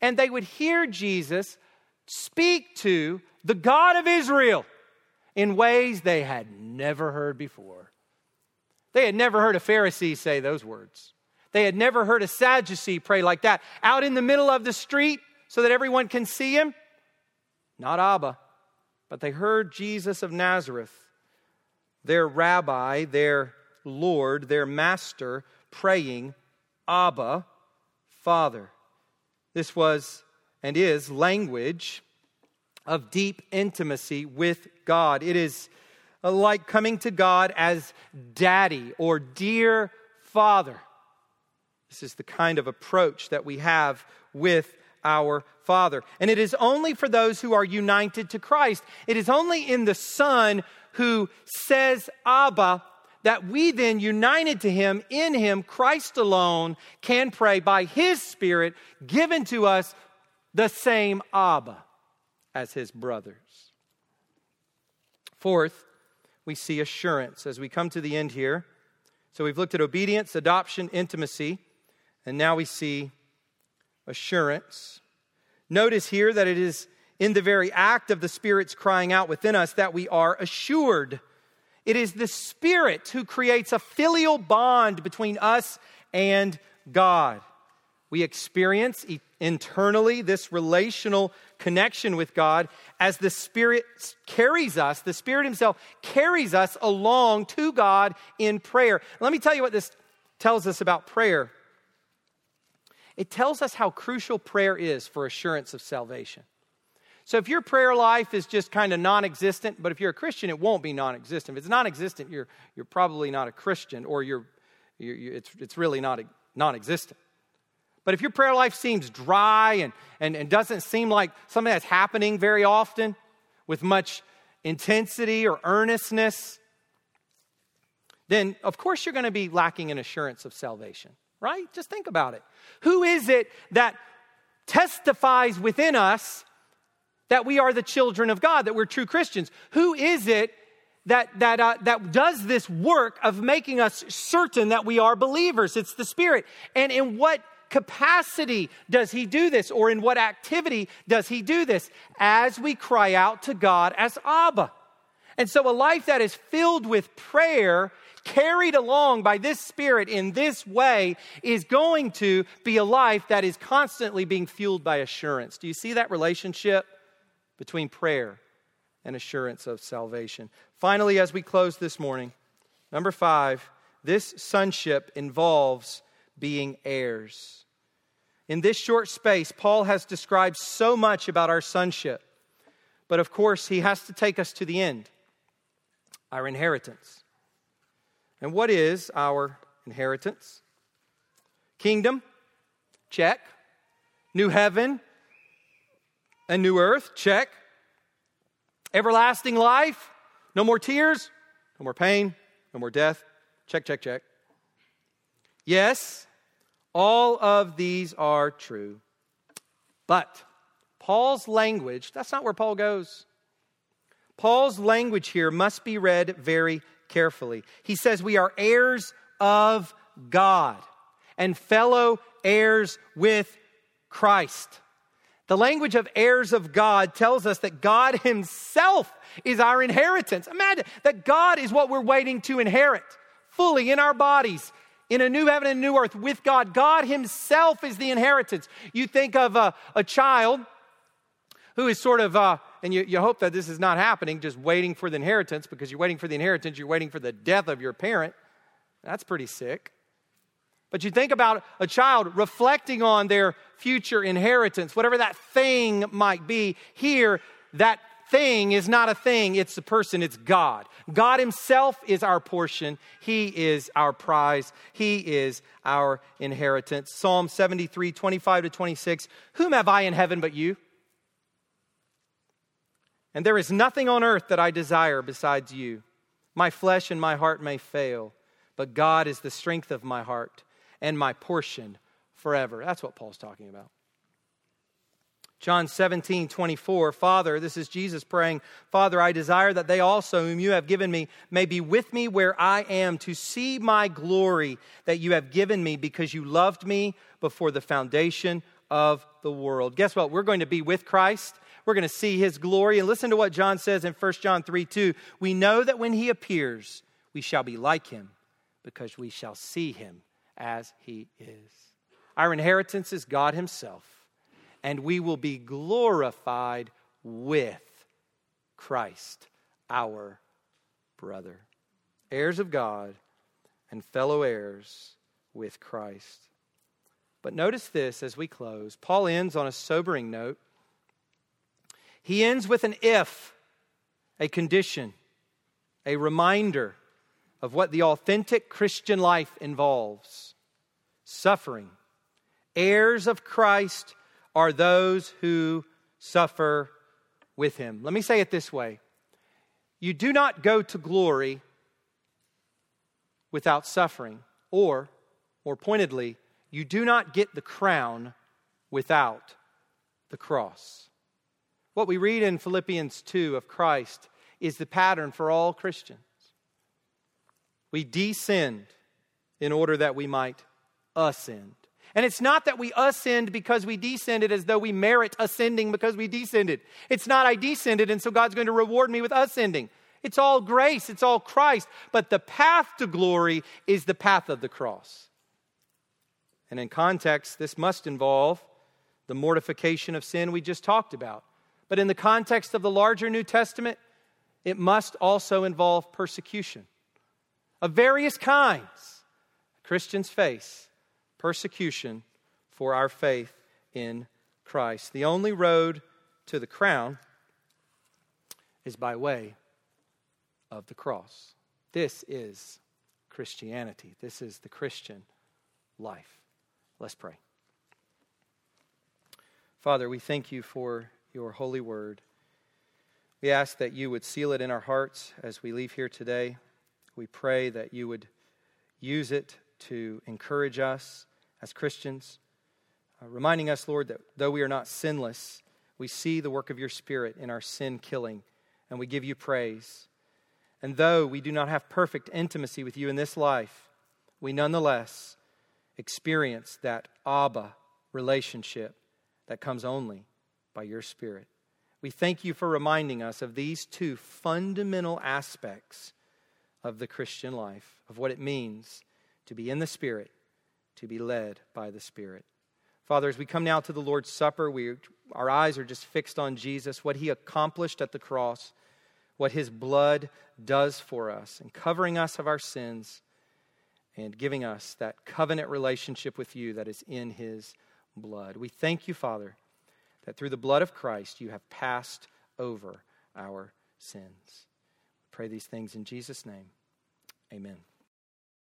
And they would hear Jesus speak to the God of Israel in ways they had never heard before. They had never heard a Pharisee say those words. They had never heard a Sadducee pray like that out in the middle of the street so that everyone can see him not Abba, but they heard Jesus of Nazareth, their rabbi, their Lord, their master, praying, Abba, Father. This was and is language of deep intimacy with God. It is uh, like coming to God as daddy or dear father. This is the kind of approach that we have with our Father. And it is only for those who are united to Christ. It is only in the Son who says, Abba, that we then, united to Him, in Him, Christ alone, can pray by His Spirit given to us the same Abba as His brothers. Fourth, we see assurance as we come to the end here. So we've looked at obedience, adoption, intimacy, and now we see assurance. Notice here that it is in the very act of the Spirit's crying out within us that we are assured. It is the Spirit who creates a filial bond between us and God. We experience internally this relational connection with God as the Spirit carries us, the Spirit Himself carries us along to God in prayer. Let me tell you what this tells us about prayer it tells us how crucial prayer is for assurance of salvation. So if your prayer life is just kind of non existent, but if you're a Christian, it won't be non existent. If it's non existent, you're, you're probably not a Christian or you're, you're, you're it's, it's really not non existent. But if your prayer life seems dry and, and, and doesn't seem like something that's happening very often with much intensity or earnestness, then of course you're going to be lacking in assurance of salvation right? Just think about it. Who is it that testifies within us that we are the children of God, that we're true Christians? Who is it that, that, uh, that does this work of making us certain that we are believers? It's the Spirit. And in what capacity does he do this, or in what activity does he do this? As we cry out to God as Abba. And so, a life that is filled with prayer carried along by this Spirit in this way is going to be a life that is constantly being fueled by assurance. Do you see that relationship between prayer and assurance of salvation? Finally, as we close this morning, number five, this sonship involves being heirs. In this short space, Paul has described so much about our sonship. But of course, he has to take us to the end our inheritance. And what is our inheritance? Kingdom, check. New heaven and new earth, check. Everlasting life, no more tears, no more pain, no more death, check, check, check. Yes, all of these are true. But Paul's language, that's not where Paul goes. Paul's language here must be read very carefully. He says, We are heirs of God and fellow heirs with Christ. The language of heirs of God tells us that God Himself is our inheritance. Imagine that God is what we're waiting to inherit fully in our bodies in a new heaven and new earth with God. God Himself is the inheritance. You think of a, a child who is sort of, uh, and you, you hope that this is not happening, just waiting for the inheritance because you're waiting for the inheritance, you're waiting for the death of your parent. That's pretty sick. But you think about a child reflecting on their future inheritance, whatever that thing might be. Here, that thing is not a thing, it's a person, it's God. God Himself is our portion, He is our prize, He is our inheritance. Psalm 73, 25 to 26 Whom have I in heaven but you? And there is nothing on earth that I desire besides you. My flesh and my heart may fail, but God is the strength of my heart and my portion forever. That's what Paul's talking about. John 17, 24, Father, this is Jesus praying, Father, I desire that they also, whom you have given me, may be with me where I am to see my glory that you have given me because you loved me before the foundation of the world. Guess what? We're going to be with Christ. We're going to see his glory. And listen to what John says in 1 John 3 2. We know that when he appears, we shall be like him because we shall see him as he is. Our inheritance is God himself and we will be glorified with Christ, our brother. Heirs of God and fellow heirs with Christ. But notice this as we close. Paul ends on a sobering note. He ends with an if, a condition, a reminder of what the authentic Christian life involves suffering. Heirs of Christ are those who suffer with him. Let me say it this way You do not go to glory without suffering, or, more pointedly, you do not get the crown without the cross. What we read in Philippians 2 of Christ is the pattern for all Christians. We descend in order that we might ascend. And it's not that we ascend because we descended as though we merit ascending because we descended. It's not I descended and so God's going to reward me with ascending. It's all grace, it's all Christ. But the path to glory is the path of the cross. And in context, this must involve the mortification of sin we just talked about. But in the context of the larger New Testament, it must also involve persecution of various kinds Christians face persecution for our faith in Christ. The only road to the crown is by way of the cross. This is Christianity. This is the Christian life. Let's pray. Father, we thank you for your holy word. We ask that you would seal it in our hearts as we leave here today. We pray that you would use it to encourage us as Christians, uh, reminding us, Lord, that though we are not sinless, we see the work of your Spirit in our sin killing, and we give you praise. And though we do not have perfect intimacy with you in this life, we nonetheless experience that Abba relationship that comes only by your Spirit. We thank you for reminding us of these two fundamental aspects of the Christian life, of what it means to be in the Spirit to be led by the Spirit. Father, as we come now to the Lord's Supper, we, our eyes are just fixed on Jesus, what he accomplished at the cross, what his blood does for us, and covering us of our sins and giving us that covenant relationship with you that is in his blood. We thank you, Father, that through the blood of Christ you have passed over our sins. Pray these things in Jesus' name. Amen.